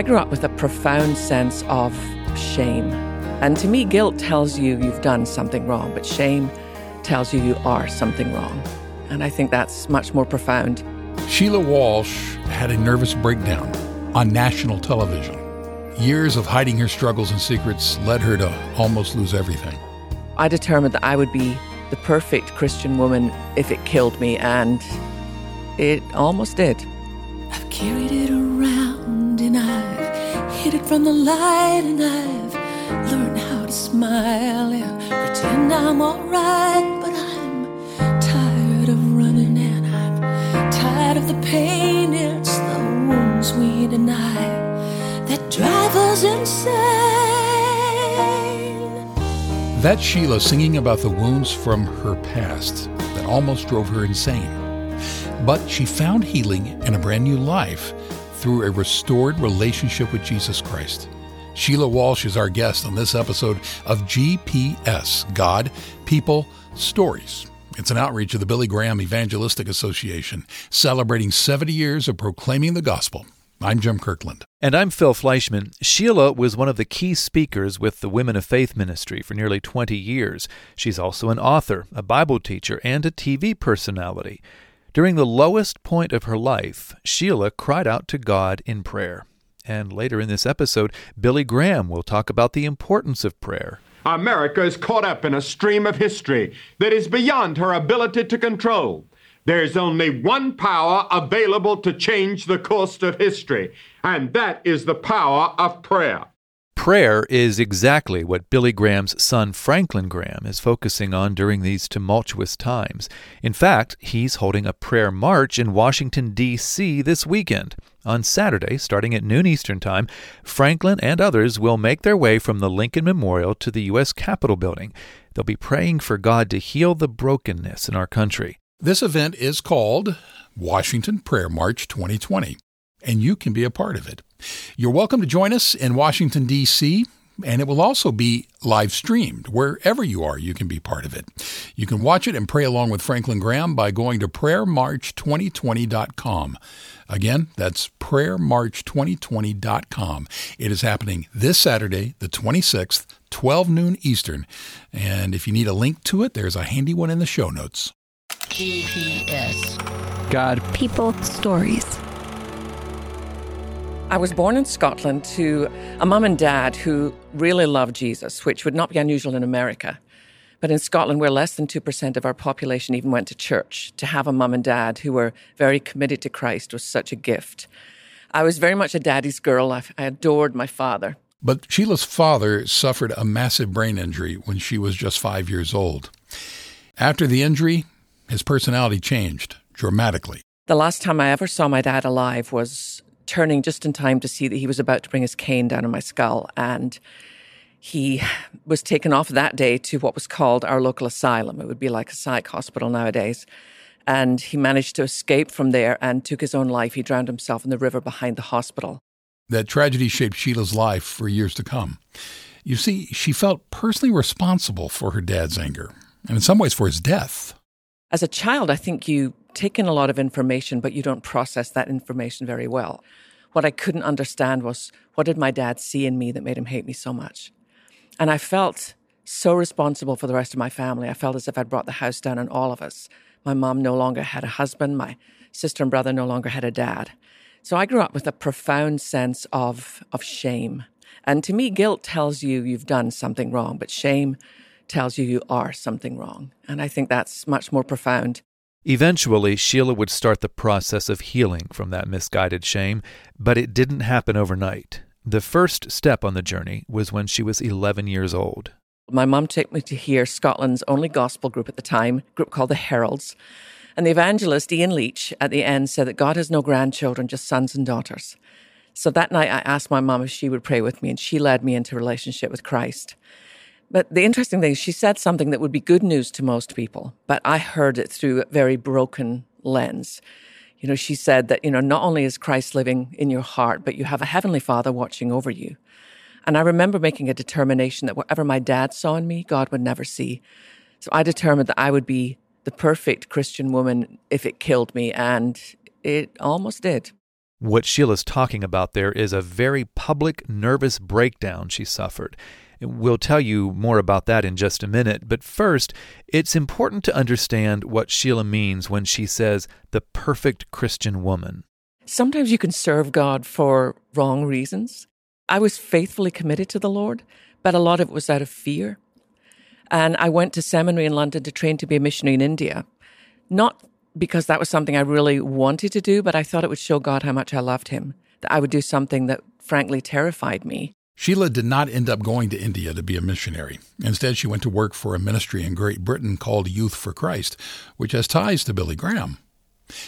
I grew up with a profound sense of shame. And to me, guilt tells you you've done something wrong, but shame tells you you are something wrong. And I think that's much more profound. Sheila Walsh had a nervous breakdown on national television. Years of hiding her struggles and secrets led her to almost lose everything. I determined that I would be the perfect Christian woman if it killed me, and it almost did. I've carried it around and It from the light and I've learned how to smile and pretend I'm alright, but I'm tired of running and I'm tired of the pain. It's the wounds we deny that drive us insane. That's Sheila singing about the wounds from her past that almost drove her insane. But she found healing and a brand new life through a restored relationship with Jesus Christ. Sheila Walsh is our guest on this episode of GPS God, People, Stories. It's an outreach of the Billy Graham Evangelistic Association, celebrating 70 years of proclaiming the gospel. I'm Jim Kirkland. And I'm Phil Fleischman. Sheila was one of the key speakers with the Women of Faith ministry for nearly 20 years. She's also an author, a Bible teacher, and a TV personality. During the lowest point of her life, Sheila cried out to God in prayer. And later in this episode, Billy Graham will talk about the importance of prayer. America is caught up in a stream of history that is beyond her ability to control. There's only one power available to change the course of history, and that is the power of prayer. Prayer is exactly what Billy Graham's son Franklin Graham is focusing on during these tumultuous times. In fact, he's holding a prayer march in Washington, D.C. this weekend. On Saturday, starting at noon Eastern Time, Franklin and others will make their way from the Lincoln Memorial to the U.S. Capitol building. They'll be praying for God to heal the brokenness in our country. This event is called Washington Prayer March 2020, and you can be a part of it. You're welcome to join us in Washington, D.C., and it will also be live streamed. Wherever you are, you can be part of it. You can watch it and pray along with Franklin Graham by going to prayermarch2020.com. Again, that's prayermarch2020.com. It is happening this Saturday, the 26th, 12 noon Eastern. And if you need a link to it, there's a handy one in the show notes. GPS. God. People. Stories. I was born in Scotland to a mum and dad who really loved Jesus, which would not be unusual in America. But in Scotland, where less than 2% of our population even went to church, to have a mum and dad who were very committed to Christ was such a gift. I was very much a daddy's girl. I, I adored my father. But Sheila's father suffered a massive brain injury when she was just five years old. After the injury, his personality changed dramatically. The last time I ever saw my dad alive was turning just in time to see that he was about to bring his cane down on my skull. And he was taken off that day to what was called our local asylum. It would be like a psych hospital nowadays. And he managed to escape from there and took his own life. He drowned himself in the river behind the hospital. That tragedy shaped Sheila's life for years to come. You see, she felt personally responsible for her dad's anger, and in some ways for his death. As a child, I think you take in a lot of information, but you don't process that information very well. What I couldn't understand was what did my dad see in me that made him hate me so much? And I felt so responsible for the rest of my family. I felt as if I'd brought the house down on all of us. My mom no longer had a husband, my sister and brother no longer had a dad. So I grew up with a profound sense of, of shame. And to me, guilt tells you you've done something wrong, but shame tells you you are something wrong. And I think that's much more profound. Eventually, Sheila would start the process of healing from that misguided shame, but it didn't happen overnight. The first step on the journey was when she was 11 years old. My mum took me to hear Scotland's only gospel group at the time, a group called the Heralds. And the evangelist, Ian Leitch, at the end said that God has no grandchildren, just sons and daughters. So that night I asked my mum if she would pray with me, and she led me into relationship with Christ. But the interesting thing is, she said something that would be good news to most people, but I heard it through a very broken lens. You know, she said that, you know, not only is Christ living in your heart, but you have a heavenly father watching over you. And I remember making a determination that whatever my dad saw in me, God would never see. So I determined that I would be the perfect Christian woman if it killed me, and it almost did. What Sheila's talking about there is a very public nervous breakdown she suffered. We'll tell you more about that in just a minute, but first, it's important to understand what Sheila means when she says the perfect Christian woman. Sometimes you can serve God for wrong reasons. I was faithfully committed to the Lord, but a lot of it was out of fear. And I went to seminary in London to train to be a missionary in India. Not because that was something I really wanted to do, but I thought it would show God how much I loved him, that I would do something that frankly terrified me. Sheila did not end up going to India to be a missionary. Instead, she went to work for a ministry in Great Britain called Youth for Christ, which has ties to Billy Graham.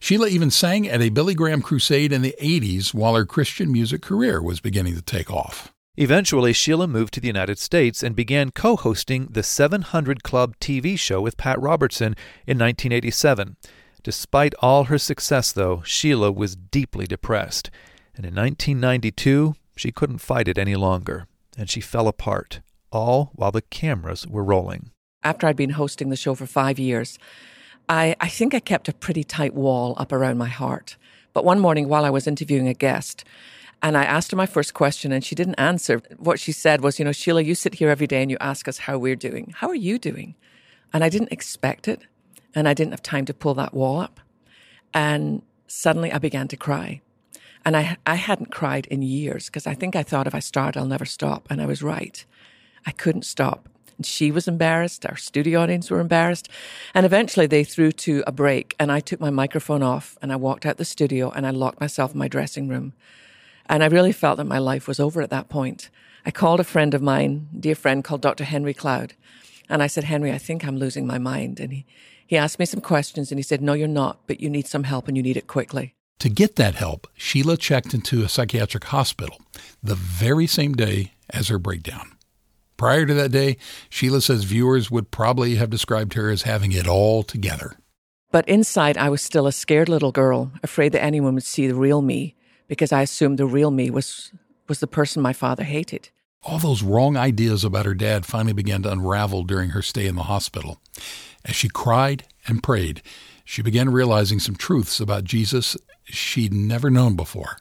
Sheila even sang at a Billy Graham crusade in the 80s while her Christian music career was beginning to take off. Eventually, Sheila moved to the United States and began co hosting the 700 Club TV show with Pat Robertson in 1987. Despite all her success, though, Sheila was deeply depressed. And in 1992, she couldn't fight it any longer, and she fell apart, all while the cameras were rolling. After I'd been hosting the show for five years, I, I think I kept a pretty tight wall up around my heart. But one morning while I was interviewing a guest, and I asked her my first question and she didn't answer. What she said was, You know, Sheila, you sit here every day and you ask us how we're doing. How are you doing? And I didn't expect it and I didn't have time to pull that wall up. And suddenly I began to cry. And I, I hadn't cried in years because I think I thought if I start, I'll never stop. And I was right. I couldn't stop. And she was embarrassed. Our studio audience were embarrassed. And eventually they threw to a break and I took my microphone off and I walked out the studio and I locked myself in my dressing room. And I really felt that my life was over at that point. I called a friend of mine, dear friend called Dr. Henry Cloud. And I said, Henry, I think I'm losing my mind. And he, he asked me some questions and he said, No, you're not, but you need some help and you need it quickly. To get that help, Sheila checked into a psychiatric hospital the very same day as her breakdown. Prior to that day, Sheila says viewers would probably have described her as having it all together. But inside, I was still a scared little girl, afraid that anyone would see the real me, because I assumed the real me was, was the person my father hated. All those wrong ideas about her dad finally began to unravel during her stay in the hospital. As she cried and prayed, she began realizing some truths about Jesus she'd never known before.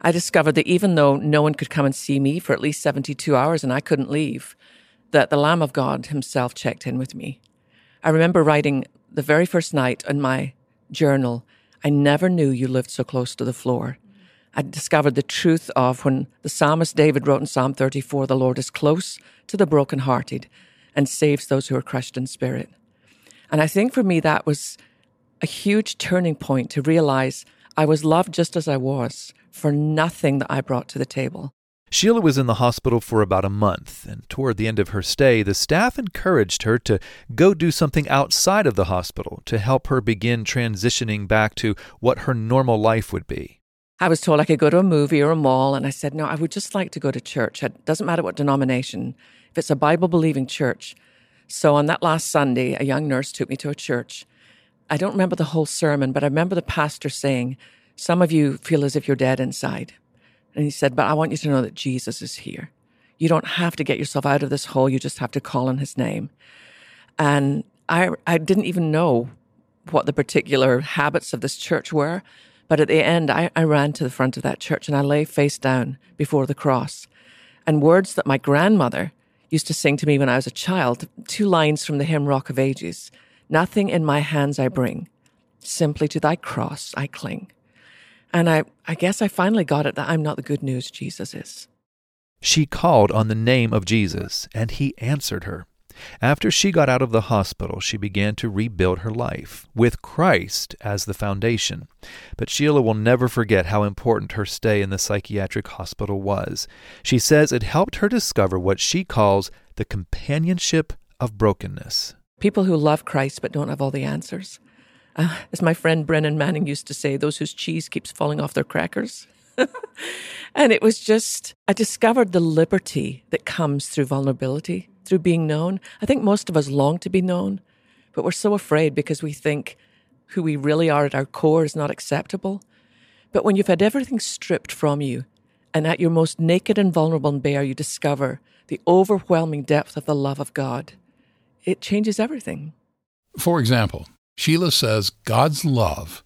I discovered that even though no one could come and see me for at least 72 hours and I couldn't leave, that the Lamb of God himself checked in with me. I remember writing the very first night in my journal, I never knew you lived so close to the floor. I discovered the truth of when the psalmist David wrote in Psalm 34, the Lord is close to the brokenhearted and saves those who are crushed in spirit. And I think for me, that was a huge turning point to realize I was loved just as I was for nothing that I brought to the table. Sheila was in the hospital for about a month, and toward the end of her stay, the staff encouraged her to go do something outside of the hospital to help her begin transitioning back to what her normal life would be. I was told I could go to a movie or a mall, and I said, No, I would just like to go to church. It doesn't matter what denomination, if it's a Bible believing church. So on that last Sunday, a young nurse took me to a church. I don't remember the whole sermon, but I remember the pastor saying, Some of you feel as if you're dead inside. And he said, But I want you to know that Jesus is here. You don't have to get yourself out of this hole, you just have to call on his name. And I, I didn't even know what the particular habits of this church were. But at the end, I, I ran to the front of that church and I lay face down before the cross. And words that my grandmother used to sing to me when I was a child, two lines from the hymn Rock of Ages Nothing in my hands I bring, simply to thy cross I cling. And I, I guess I finally got it that I'm not the good news Jesus is. She called on the name of Jesus, and he answered her. After she got out of the hospital, she began to rebuild her life, with Christ as the foundation. But Sheila will never forget how important her stay in the psychiatric hospital was. She says it helped her discover what she calls the companionship of brokenness. People who love Christ but don't have all the answers. Uh, as my friend Brennan Manning used to say, those whose cheese keeps falling off their crackers. and it was just, I discovered the liberty that comes through vulnerability through being known. I think most of us long to be known, but we're so afraid because we think who we really are at our core is not acceptable. But when you've had everything stripped from you, and at your most naked and vulnerable and bare, you discover the overwhelming depth of the love of God, it changes everything. For example, Sheila says God's love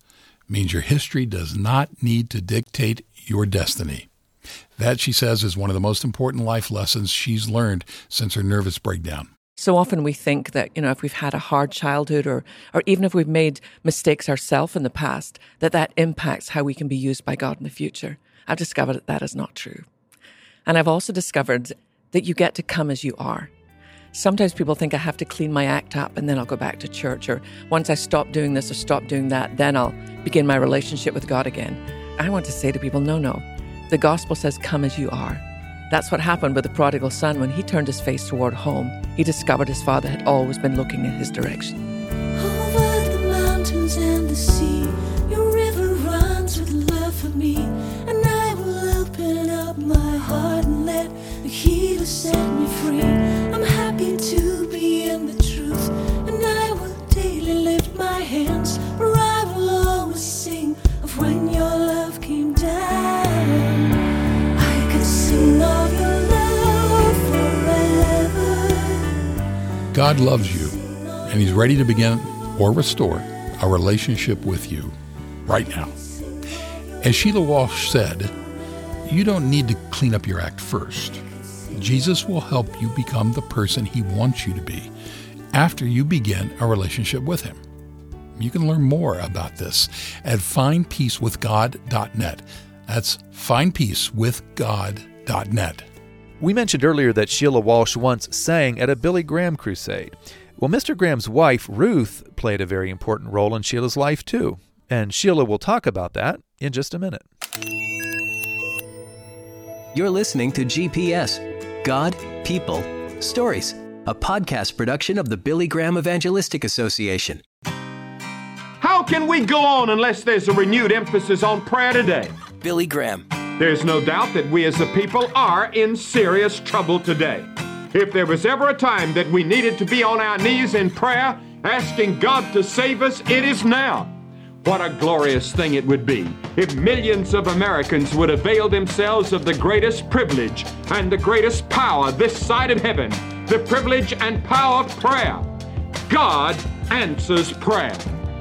means your history does not need to dictate your destiny. That, she says, is one of the most important life lessons she's learned since her nervous breakdown. So often we think that, you know, if we've had a hard childhood or, or even if we've made mistakes ourselves in the past, that that impacts how we can be used by God in the future. I've discovered that that is not true. And I've also discovered that you get to come as you are. Sometimes people think I have to clean my act up and then I'll go back to church, or once I stop doing this or stop doing that, then I'll begin my relationship with God again. I want to say to people, no, no. The gospel says, come as you are. That's what happened with the prodigal son when he turned his face toward home. He discovered his father had always been looking in his direction. Over the mountains and the sea, your river runs with love for me. And I will open up my heart and let the healer set me free. God loves you, and He's ready to begin or restore a relationship with you right now. As Sheila Walsh said, you don't need to clean up your act first. Jesus will help you become the person He wants you to be after you begin a relationship with Him. You can learn more about this at findpeacewithgod.net. That's findpeacewithgod.net. We mentioned earlier that Sheila Walsh once sang at a Billy Graham crusade. Well, Mr. Graham's wife, Ruth, played a very important role in Sheila's life, too. And Sheila will talk about that in just a minute. You're listening to GPS God, People, Stories, a podcast production of the Billy Graham Evangelistic Association. How can we go on unless there's a renewed emphasis on prayer today? Billy Graham. There's no doubt that we as a people are in serious trouble today. If there was ever a time that we needed to be on our knees in prayer, asking God to save us, it is now. What a glorious thing it would be if millions of Americans would avail themselves of the greatest privilege and the greatest power this side of heaven the privilege and power of prayer. God answers prayer.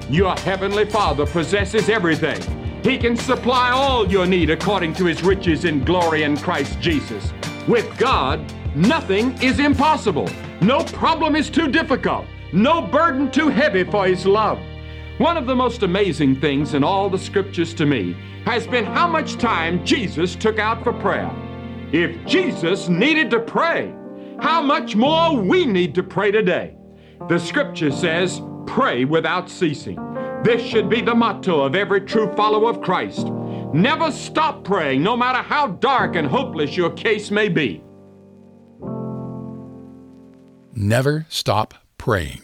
Your heavenly Father possesses everything. He can supply all your need according to his riches in glory in Christ Jesus. With God, nothing is impossible. No problem is too difficult. No burden too heavy for his love. One of the most amazing things in all the scriptures to me has been how much time Jesus took out for prayer. If Jesus needed to pray, how much more we need to pray today. The scripture says, pray without ceasing. This should be the motto of every true follower of Christ. Never stop praying, no matter how dark and hopeless your case may be. Never stop praying.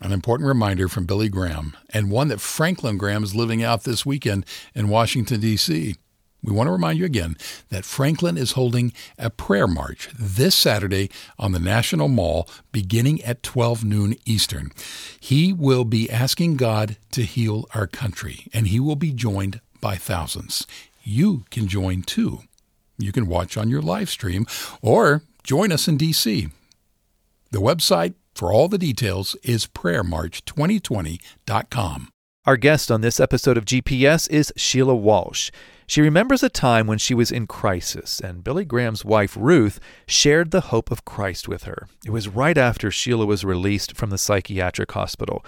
An important reminder from Billy Graham, and one that Franklin Graham is living out this weekend in Washington, D.C. We want to remind you again that Franklin is holding a prayer march this Saturday on the National Mall beginning at 12 noon Eastern. He will be asking God to heal our country, and he will be joined by thousands. You can join too. You can watch on your live stream or join us in D.C. The website for all the details is prayermarch2020.com. Our guest on this episode of GPS is Sheila Walsh. She remembers a time when she was in crisis, and Billy Graham's wife, Ruth, shared the hope of Christ with her. It was right after Sheila was released from the psychiatric hospital.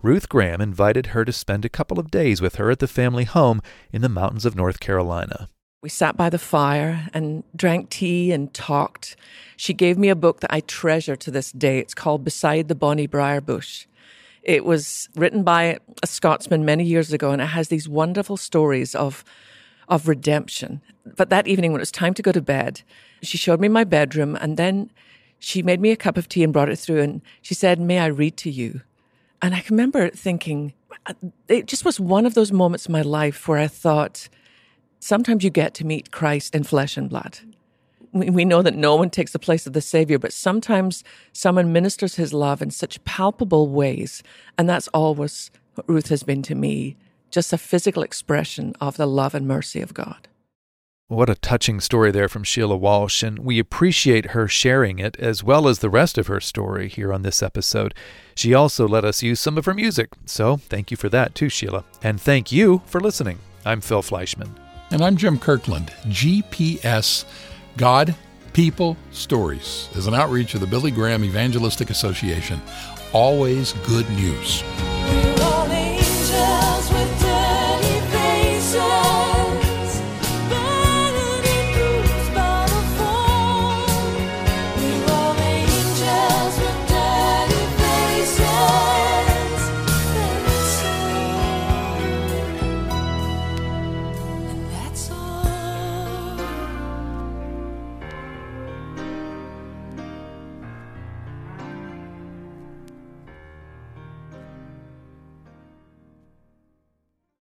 Ruth Graham invited her to spend a couple of days with her at the family home in the mountains of North Carolina. We sat by the fire and drank tea and talked. She gave me a book that I treasure to this day. It's called Beside the Bonnie Brier Bush. It was written by a Scotsman many years ago, and it has these wonderful stories of of redemption. But that evening, when it was time to go to bed, she showed me my bedroom, and then she made me a cup of tea and brought it through, and she said, "May I read to you?" And I remember thinking, uh, it just was one of those moments in my life where I thought, sometimes you get to meet Christ in flesh and blood. We, we know that no one takes the place of the Savior, but sometimes someone ministers his love in such palpable ways. And that's always what Ruth has been to me just a physical expression of the love and mercy of God. What a touching story there from Sheila Walsh, and we appreciate her sharing it as well as the rest of her story here on this episode. She also let us use some of her music, so thank you for that too, Sheila. And thank you for listening. I'm Phil Fleischman. And I'm Jim Kirkland. GPS God, People, Stories is an outreach of the Billy Graham Evangelistic Association. Always good news.